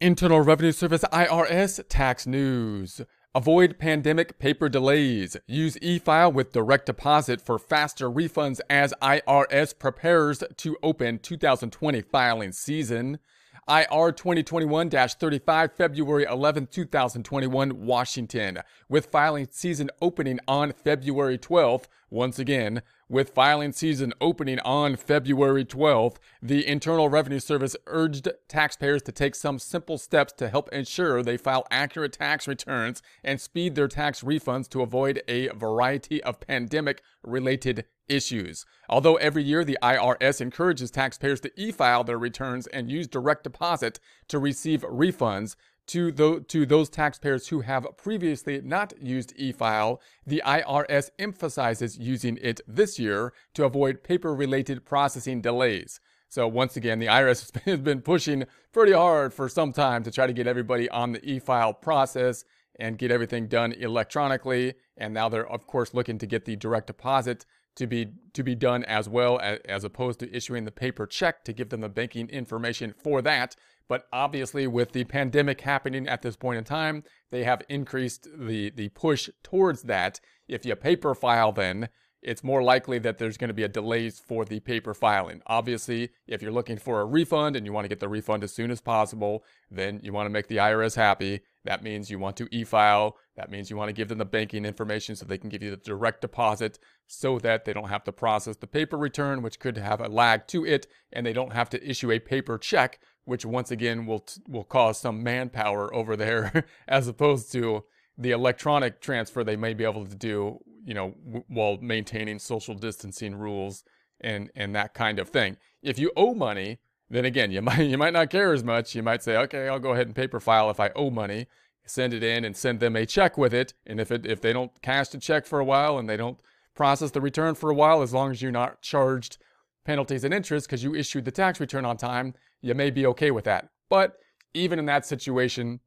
Internal Revenue Service IRS tax news. Avoid pandemic paper delays. Use e-file with direct deposit for faster refunds as IRS prepares to open 2020 filing season. IR 2021 35, February 11, 2021, Washington, with filing season opening on February 12th. Once again, with filing season opening on February 12th, the Internal Revenue Service urged taxpayers to take some simple steps to help ensure they file accurate tax returns and speed their tax refunds to avoid a variety of pandemic related issues. Although every year the IRS encourages taxpayers to e file their returns and use direct deposit to receive refunds, to, the, to those taxpayers who have previously not used e-file, the IRS emphasizes using it this year to avoid paper-related processing delays. So once again, the IRS has been pushing pretty hard for some time to try to get everybody on the e-file process and get everything done electronically. And now they're of course looking to get the direct deposit to be to be done as well as, as opposed to issuing the paper check to give them the banking information for that. But obviously, with the pandemic happening at this point in time, they have increased the the push towards that. If you paper file, then it's more likely that there's going to be a delays for the paper filing. Obviously, if you're looking for a refund and you want to get the refund as soon as possible, then you want to make the IRS happy. That means you want to e-file. That means you want to give them the banking information so they can give you the direct deposit so that they don't have to process the paper return, which could have a lag to it, and they don't have to issue a paper check, which once again will will cause some manpower over there as opposed to the electronic transfer they may be able to do, you know, w- while maintaining social distancing rules and and that kind of thing. If you owe money, then again, you might you might not care as much. You might say, "Okay, I'll go ahead and paper file if I owe money." Send it in and send them a check with it. And if it if they don't cash the check for a while and they don't process the return for a while, as long as you're not charged penalties and interest because you issued the tax return on time, you may be okay with that. But even in that situation,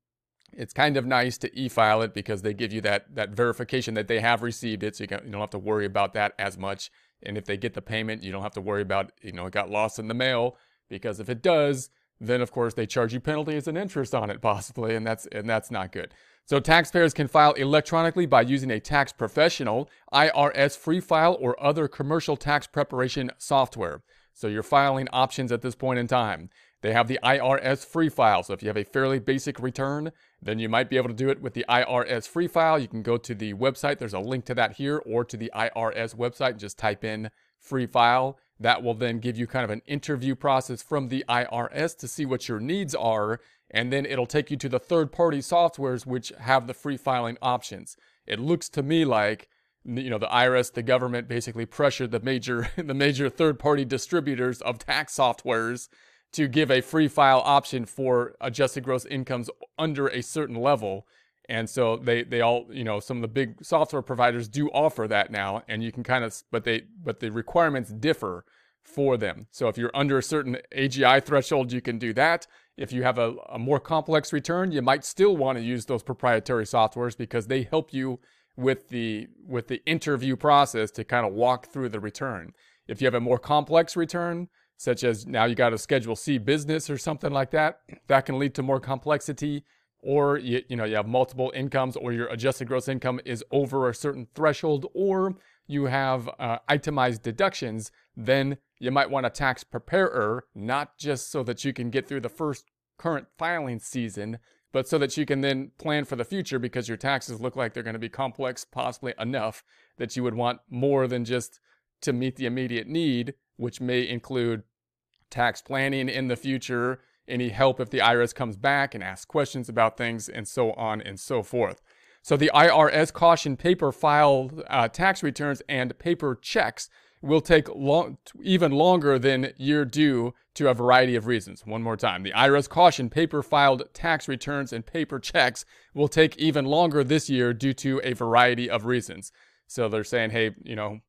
it's kind of nice to e-file it because they give you that that verification that they have received it, so you, can, you don't have to worry about that as much. And if they get the payment, you don't have to worry about you know it got lost in the mail because if it does, then of course they charge you penalties and interest on it possibly, and that's and that's not good. So taxpayers can file electronically by using a tax professional, IRS free file, or other commercial tax preparation software. So you're filing options at this point in time. They have the IRS free file. So if you have a fairly basic return, then you might be able to do it with the IRS free file. You can go to the website. There's a link to that here or to the IRS website just type in free file. That will then give you kind of an interview process from the IRS to see what your needs are. And then it'll take you to the third party softwares which have the free filing options. It looks to me like you know the IRS, the government basically pressured the major the major third party distributors of tax softwares to give a free file option for adjusted gross incomes under a certain level. And so they, they all, you know, some of the big software providers do offer that now, and you can kind of, but they, but the requirements differ for them. So if you're under a certain AGI threshold, you can do that. If you have a, a more complex return, you might still want to use those proprietary softwares because they help you with the with the interview process to kind of walk through the return. If you have a more complex return, such as now you got a Schedule C business or something like that, that can lead to more complexity. Or you, you know you have multiple incomes, or your adjusted gross income is over a certain threshold, or you have uh, itemized deductions, then you might want a tax preparer, not just so that you can get through the first current filing season, but so that you can then plan for the future because your taxes look like they're going to be complex, possibly enough that you would want more than just to meet the immediate need, which may include tax planning in the future, any help if the IRS comes back and asks questions about things, and so on and so forth. So the IRS caution paper file uh, tax returns and paper checks will take long, even longer than year due to a variety of reasons. One more time. The IRS caution paper filed tax returns and paper checks will take even longer this year due to a variety of reasons. So they're saying, hey, you know,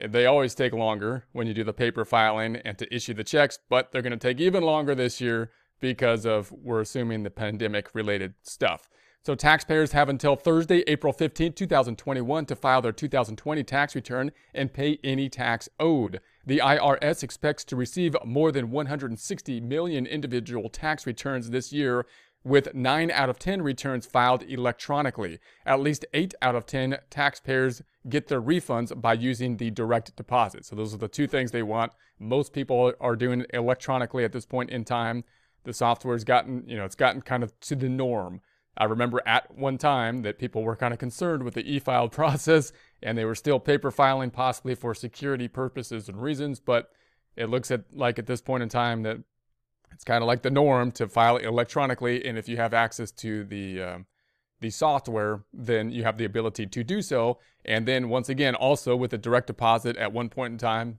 they always take longer when you do the paper filing and to issue the checks, but they're going to take even longer this year because of, we're assuming, the pandemic related stuff. So taxpayers have until Thursday, April 15, 2021 to file their 2020 tax return and pay any tax owed. The IRS expects to receive more than 160 million individual tax returns this year, with 9 out of 10 returns filed electronically. At least 8 out of 10 taxpayers get their refunds by using the direct deposit. So those are the two things they want. Most people are doing it electronically at this point in time. The software's gotten, you know, it's gotten kind of to the norm. I remember at one time that people were kind of concerned with the e-file process and they were still paper filing possibly for security purposes and reasons, but it looks at like at this point in time that it's kind of like the norm to file electronically and if you have access to the uh, the software, then you have the ability to do so. And then once again, also with a direct deposit at one point in time,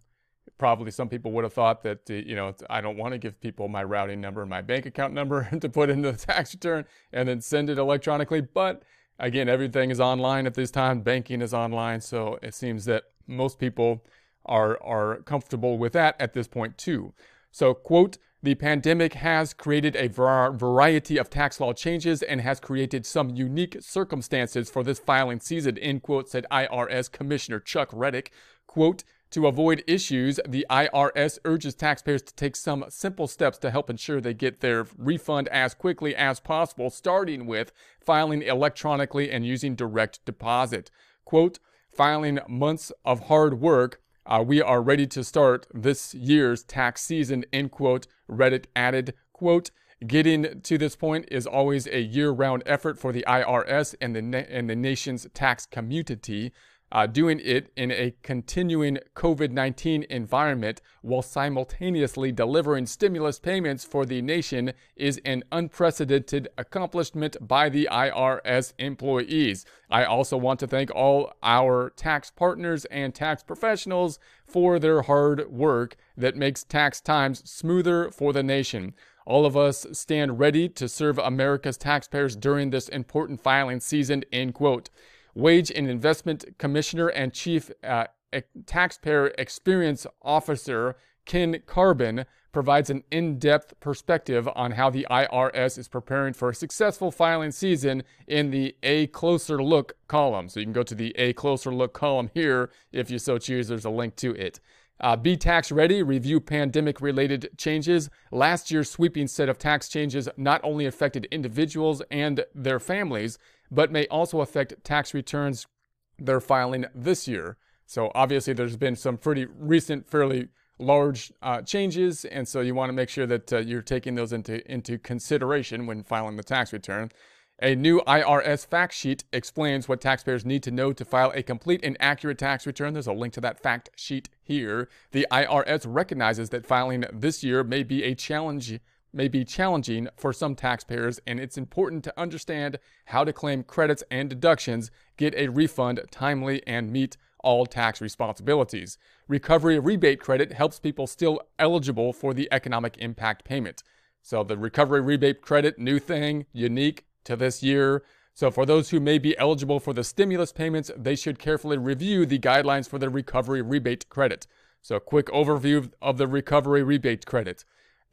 probably some people would have thought that, uh, you know, I don't want to give people my routing number and my bank account number to put into the tax return and then send it electronically. But again, everything is online at this time. Banking is online. So it seems that most people are, are comfortable with that at this point too. So, quote, the pandemic has created a variety of tax law changes and has created some unique circumstances for this filing season, end quote, said IRS Commissioner Chuck Rettig. Quote, to avoid issues, the IRS urges taxpayers to take some simple steps to help ensure they get their refund as quickly as possible, starting with filing electronically and using direct deposit. Quote, filing months of hard work, uh, we are ready to start this year's tax season, end quote. Rettig added, quote, Getting to this point is always a year round effort for the IRS and the, na- and the nation's tax community uh, doing it in a continuing COVID 19 environment while simultaneously delivering stimulus payments for the nation is an unprecedented accomplishment by the IRS employees. I also want to thank all our tax partners and tax professionals for their hard work that makes tax times smoother for the nation. All of us stand ready to serve America's taxpayers during this important filing season, end quote. Wage and Investment Commissioner and Chief uh, Taxpayer Experience Officer Ken Corbin provides an in depth perspective on how the IRS is preparing for a successful filing season in the A Closer Look column. So you can go to the A Closer Look column here if you so choose. There's a link to it. Uh, Be Tax Ready, review pandemic related changes. Last year's sweeping set of tax changes not only affected individuals and their families, but may also affect tax returns they're filing this year. So obviously, there's been some pretty recent, fairly large uh, changes, and so you want to make sure that uh, you're taking those into into consideration when filing the tax return. A new IRS fact sheet explains what taxpayers need to know to file a complete and accurate tax return. There's a link to that fact sheet here. The IRS recognizes that filing this year may be a challenge may be challenging for some taxpayers, and it's important to understand how to claim credits and deductions, get a refund timely, and meet all tax responsibilities. Recovery rebate credit helps people still eligible for the economic impact payment. So, the recovery rebate credit, new thing, unique to this year. So, for those who may be eligible for the stimulus payments, they should carefully review the guidelines for the recovery rebate credit. So, quick overview of the recovery rebate credit.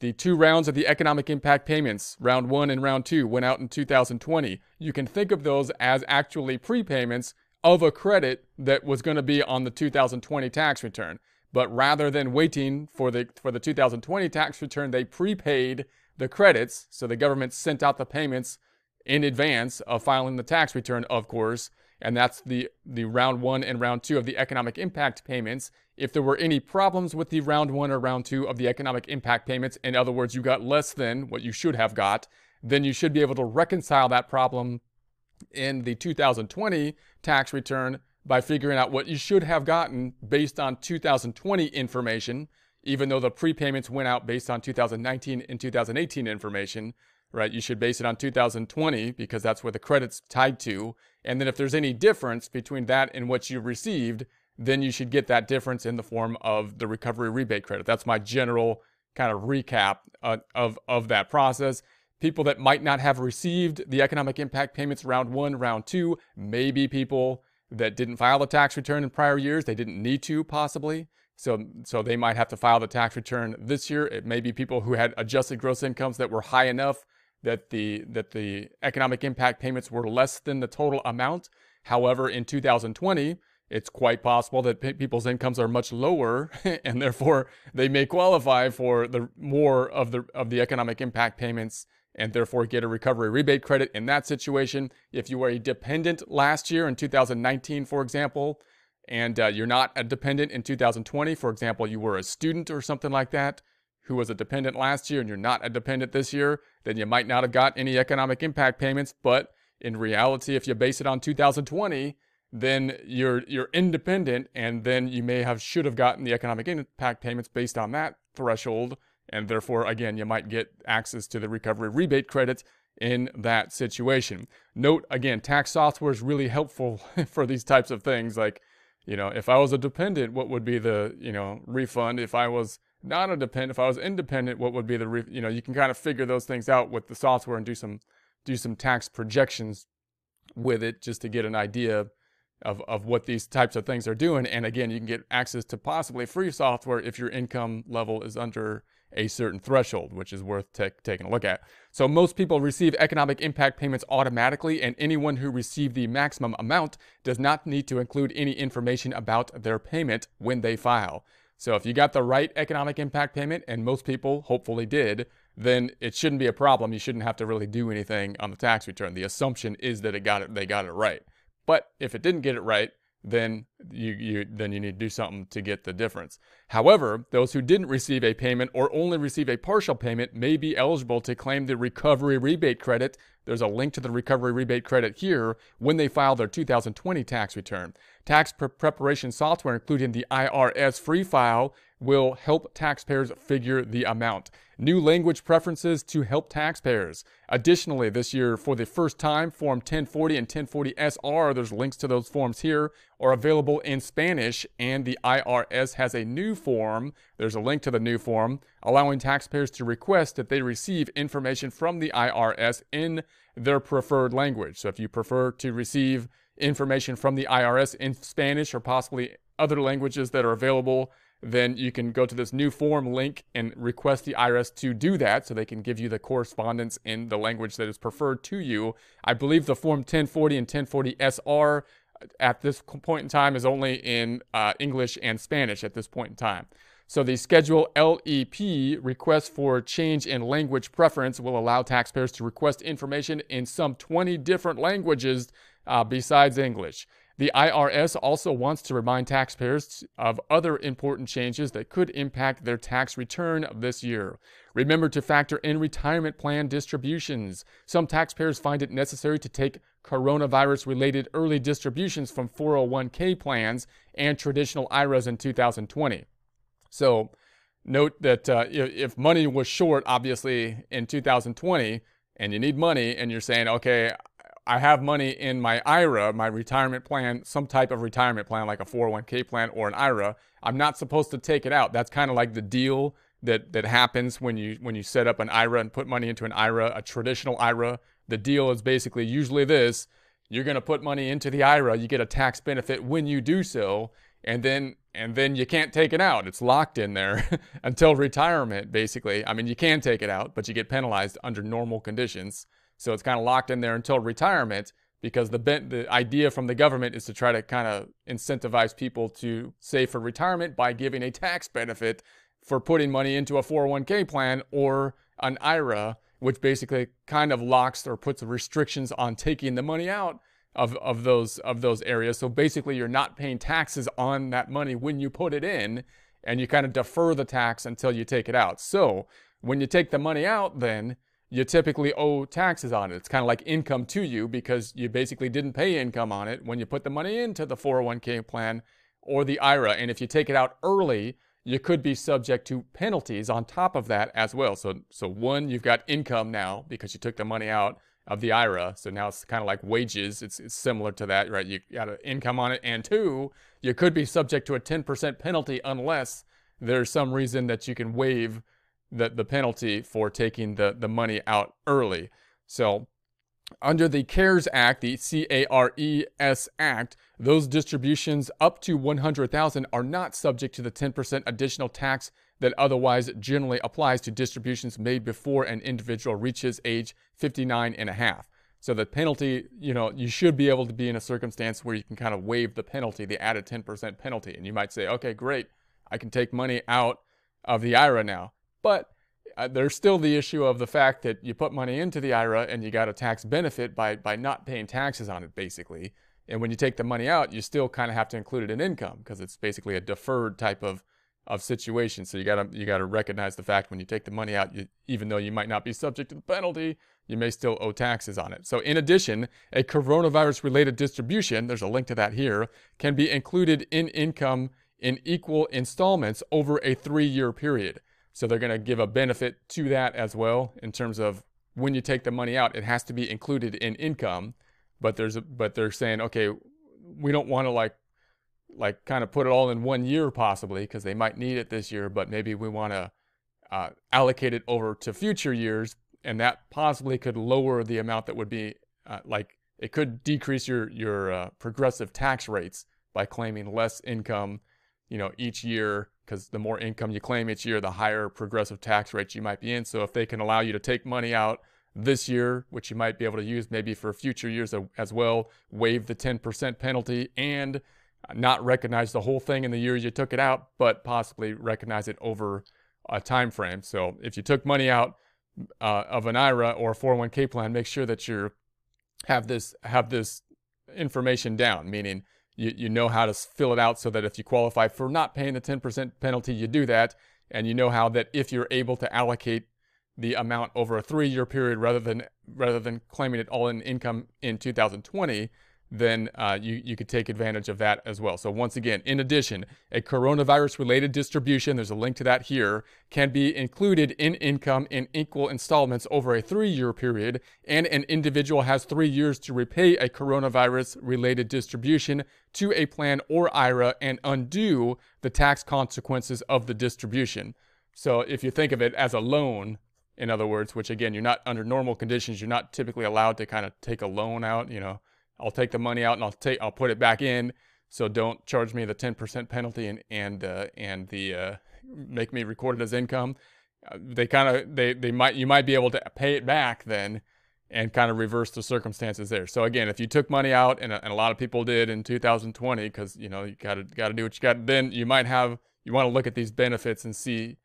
The two rounds of the economic impact payments, round one and round two, went out in 2020. You can think of those as actually prepayments of a credit that was going to be on the 2020 tax return. But rather than waiting for the for the 2020 tax return, they prepaid the credits. So the government sent out the payments in advance of filing the tax return, of course and that's the, the round one and round two of the economic impact payments. If there were any problems with the round one or round two of the economic impact payments, in other words, you got less than what you should have got, then you should be able to reconcile that problem in the 2020 tax return by figuring out what you should have gotten based on 2020 information, even though the prepayments went out based on 2019 and 2018 information right? You should base it on 2020 because that's where the credit's tied to. And then if there's any difference between that and what you received, then you should get that difference in the form of the recovery rebate credit. That's my general kind of recap uh, of, of that process. People that might not have received the economic impact payments round one, round two, maybe people that didn't file the tax return in prior years. They didn't need to, possibly. So, so they might have to file the tax return this year. It may be people who had adjusted gross incomes that were high enough that the that the economic impact payments were less than the total amount. However, in 2020, it's quite possible that people's incomes are much lower, and therefore they may qualify for the more of the of the economic impact payments and therefore get a recovery rebate credit in that situation. If you were a dependent last year in 2019, for example, and uh, you're not a dependent in 2020, for example, you were a student or something like that who was a dependent last year and you're not a dependent this year, then you might not have got any economic impact payments. But in reality, if you base it on 2020, then you're you're independent, and then you may have should have gotten the economic impact payments based on that threshold, and therefore, again, you might get access to the recovery rebate credits in that situation. Note again, tax software is really helpful for these types of things. Like, you know, if I was a dependent, what would be the you know refund? If I was not a dependent, if I was independent, what would be the re- you know you can kind of figure those things out with the software and do some do some tax projections with it just to get an idea of, of what these types of things are doing. And again, you can get access to possibly free software if your income level is under a certain threshold, which is worth t- taking a look at. So, most people receive economic impact payments automatically, and anyone who received the maximum amount does not need to include any information about their payment when they file. So, if you got the right economic impact payment, and most people hopefully did, then it shouldn't be a problem. You shouldn't have to really do anything on the tax return. The assumption is that it got it, they got it right. But if it didn't get it right, then you, you then you need to do something to get the difference. However, those who didn't receive a payment or only receive a partial payment may be eligible to claim the recovery rebate credit. There's a link to the recovery rebate credit here when they file their 2020 tax return. Tax pre- preparation software, including the IRS free file, will help taxpayers figure the amount. New language preferences to help taxpayers. Additionally, this year, for the first time, Form 1040 and 1040 SR, there's links to those forms here, are available in Spanish, and the IRS has a new form. There's a link to the new form, allowing taxpayers to request that they receive information from the IRS in their preferred language. So if you prefer to receive information from the IRS in Spanish or possibly other languages that are available then you can go to this new form link and request the IRS to do that so they can give you the correspondence in the language that is preferred to you. I believe the form 1040 and 1040 SR at this point in time is only in uh, English and Spanish at this point in time. So the Schedule LEP request for change in language preference will allow taxpayers to request information in some 20 different languages uh, besides English. The IRS also wants to remind taxpayers of other important changes that could impact their tax return this year. Remember to factor in retirement plan distributions. Some taxpayers find it necessary to take coronavirus related early distributions from 401k plans and traditional IRAs in 2020. So, note that uh, if money was short, obviously, in 2020, and you need money, and you're saying, okay, I have money in my IRA, my retirement plan, some type of retirement plan like a 401k plan or an IRA, I'm not supposed to take it out. That's kind of like the deal that that happens when you when you set up an IRA and put money into an IRA, a traditional IRA. The deal is basically usually this, you're going to put money into the IRA, you get a tax benefit when you do so, and then and then you can't take it out. It's locked in there until retirement basically. I mean, you can take it out, but you get penalized under normal conditions. So it's kind of locked in there until retirement because the the idea from the government is to try to kind of incentivize people to save for retirement by giving a tax benefit for putting money into a 401k plan or an IRA, which basically kind of locks or puts restrictions on taking the money out of, of those of those areas. So basically you're not paying taxes on that money when you put it in and you kind of defer the tax until you take it out. So when you take the money out then you typically owe taxes on it. It's kind of like income to you because you basically didn't pay income on it when you put the money into the 401k plan or the IRA. And if you take it out early, you could be subject to penalties on top of that as well. So, so one, you've got income now because you took the money out of the IRA. So now it's kind of like wages. It's, it's similar to that, right? You got an income on it. And two, you could be subject to a 10% penalty unless there's some reason that you can waive the, the penalty for taking the, the money out early. So, under the CARES Act, the C A R E S Act, those distributions up to 100,000 are not subject to the 10% additional tax that otherwise generally applies to distributions made before an individual reaches age 59 and a half. So the penalty, you know, you should be able to be in a circumstance where you can kind of waive the penalty, the added 10% penalty. And you might say, okay, great, I can take money out of the IRA now. But uh, there's still the issue of the fact that you put money into the IRA and you got a tax benefit by by not paying taxes on it, basically. And when you take the money out, you still kind of have to include it in income because it's basically a deferred type of of situation. So you gotta you gotta recognize the fact when you take the money out, you, even though you might not be subject to the penalty, you may still owe taxes on it. So in addition, a coronavirus related distribution, there's a link to that here, can be included in income in equal installments over a three year period. So they're gonna give a benefit to that as well in terms of when you take the money out, it has to be included in income. But there's a, but they're saying, okay, we don't want to like like kind of put it all in one year possibly because they might need it this year, but maybe we want to uh, allocate it over to future years, and that possibly could lower the amount that would be uh, like it could decrease your your uh, progressive tax rates by claiming less income, you know, each year because the more income you claim each year, the higher progressive tax rates you might be in. So if they can allow you to take money out this year, which you might be able to use maybe for future years as well, waive the 10% penalty and not recognize the whole thing in the years you took it out, but possibly recognize it over a time frame. So if you took money out uh, of an IRA or a 401k plan, make sure that you have this have this information down, meaning you, you know how to fill it out so that if you qualify for not paying the 10% penalty, you do that. And you know how that if you're able to allocate the amount over a three year period rather than rather than claiming it all in income in 2020, then uh, you, you could take advantage of that as well. So, once again, in addition, a coronavirus related distribution, there's a link to that here, can be included in income in equal installments over a three year period, and an individual has three years to repay a coronavirus related distribution to a plan or IRA and undo the tax consequences of the distribution. So, if you think of it as a loan, in other words, which again, you're not under normal conditions, you're not typically allowed to kind of take a loan out, you know I'll take the money out and I'll take I'll put it back in. So don't charge me the 10% penalty and and uh, and the uh, make me record it as income. Uh, they kind of they they might you might be able to pay it back then and kind of reverse the circumstances there. So again, if you took money out and a, and a lot of people did in 2020 because you know you got to got to do what you got, then you might have you want to look at these benefits and see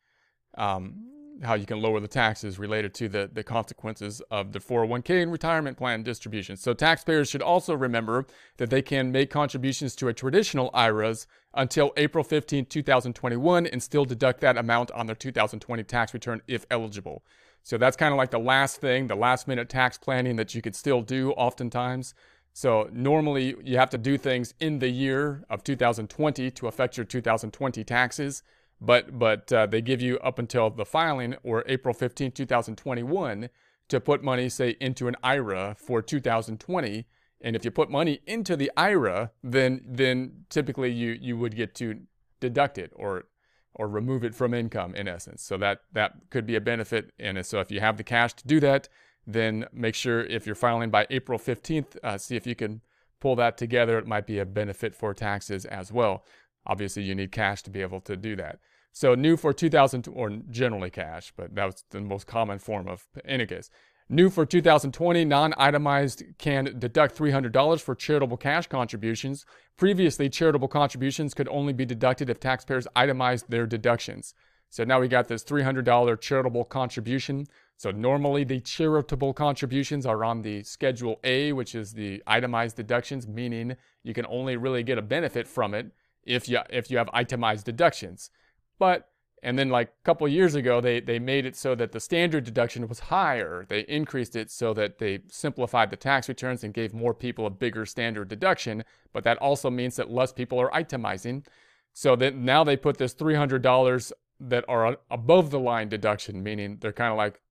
um, how you can lower the taxes related to the, the consequences of the 401k and retirement plan distributions. So taxpayers should also remember that they can make contributions to a traditional IRAs until April 15, 2021 and still deduct that amount on their 2020 tax return if eligible. So that's kind of like the last thing, the last minute tax planning that you could still do oftentimes. So normally you have to do things in the year of 2020 to affect your 2020 taxes but but uh, they give you up until the filing or April 15, 2021 to put money say into an IRA for 2020 and if you put money into the IRA then then typically you you would get to deduct it or or remove it from income in essence. So that that could be a benefit. And so if you have the cash to do that then make sure if you're filing by April 15th uh, see if you can pull that together. It might be a benefit for taxes as well Obviously, you need cash to be able to do that. So new for 2000, or generally cash, but that was the most common form of, in any case. New for 2020, non-itemized can deduct $300 for charitable cash contributions. Previously, charitable contributions could only be deducted if taxpayers itemized their deductions. So now we got this $300 charitable contribution. So normally the charitable contributions are on the Schedule A, which is the itemized deductions, meaning you can only really get a benefit from it if you if you have itemized deductions. But and then like a couple years ago they they made it so that the standard deduction was higher. They increased it so that they simplified the tax returns and gave more people a bigger standard deduction, but that also means that less people are itemizing. So then now they put this $300 that are above the line deduction, meaning they're kind of like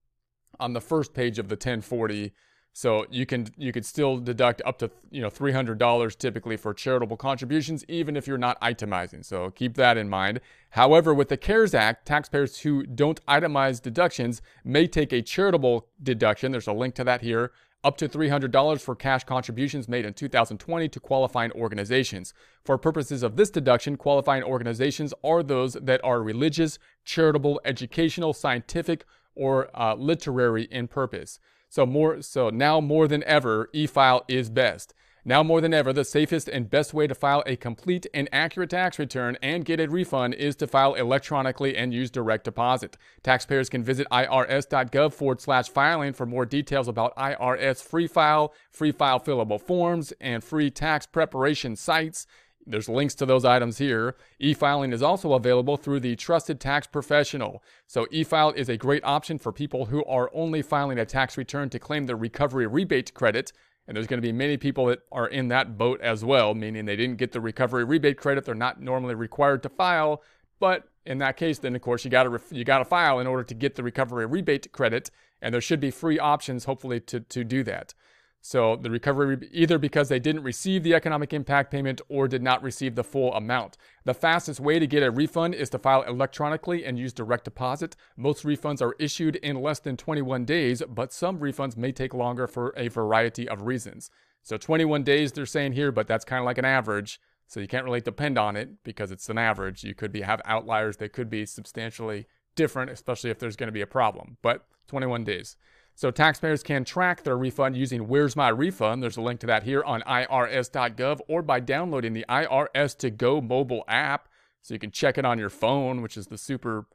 on the first page of the 1040 so you can you could still deduct up to you know $300 typically for charitable contributions even if you're not itemizing. So keep that in mind. However, with the CARES Act, taxpayers who don't itemize deductions may take a charitable deduction. There's a link to that here. Up to $300 for cash contributions made in 2020 to qualifying organizations. For purposes of this deduction, qualifying organizations are those that are religious, charitable, educational, scientific, or uh, literary in purpose. So more so now more than ever, e-file is best. Now more than ever, the safest and best way to file a complete and accurate tax return and get a refund is to file electronically and use direct deposit. Taxpayers can visit irs.gov forward slash filing for more details about IRS free file, free file fillable forms, and free tax preparation sites. There's links to those items here. E-filing is also available through the Trusted Tax Professional. So e-file is a great option for people who are only filing a tax return to claim the recovery rebate credit. And there's going to be many people that are in that boat as well, meaning they didn't get the recovery rebate credit. They're not normally required to file, but in that case, then of course you got to you got to file in order to get the recovery rebate credit, and there should be free options hopefully to to do that. So the recovery, either because they didn't receive the economic impact payment or did not receive the full amount. The fastest way to get a refund is to file electronically and use direct deposit. Most refunds are issued in less than 21 days, but some refunds may take longer for a variety of reasons. So 21 days they're saying here, but that's kind of like an average. So you can't really depend on it because it's an average. You could be have outliers that could be substantially different, especially if there's going to be a problem. But 21 days. So taxpayers can track their refund using Where's My Refund. There's a link to that here on irs.gov or by downloading the IRS to Go mobile app. So you can check it on your phone, which is the super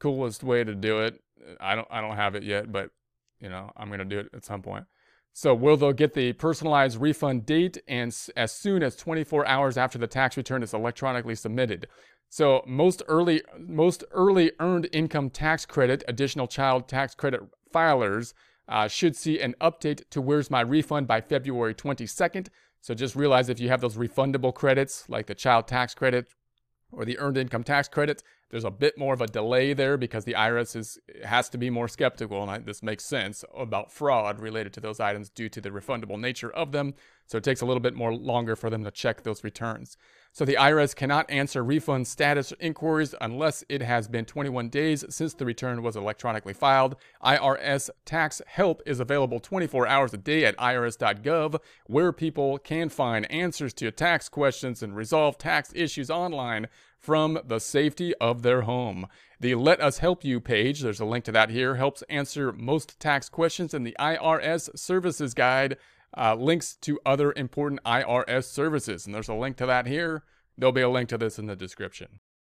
coolest way to do it. I don't I don't have it yet, but you know, I'm going to do it at some point. So will they'll get the personalized refund date and as soon as 24 hours after the tax return is electronically submitted. So most early most early earned income tax credit, additional child tax credit filers uh, should see an update to Where's My Refund by February 22nd. So just realize if you have those refundable credits, like the child tax credit or the earned income tax credit, there's a bit more of a delay there because the IRS is has to be more skeptical, and I, this makes sense about fraud related to those items due to the refundable nature of them. So it takes a little bit more longer for them to check those returns. So the IRS cannot answer refund status inquiries unless it has been 21 days since the return was electronically filed. IRS tax help is available 24 hours a day at irs.gov, where people can find answers to tax questions and resolve tax issues online from the safety of their home. The Let Us Help You page, there's a link to that here, helps answer most tax questions in the IRS Services Guide uh, links to other important IRS services. And there's a link to that here. There'll be a link to this in the description.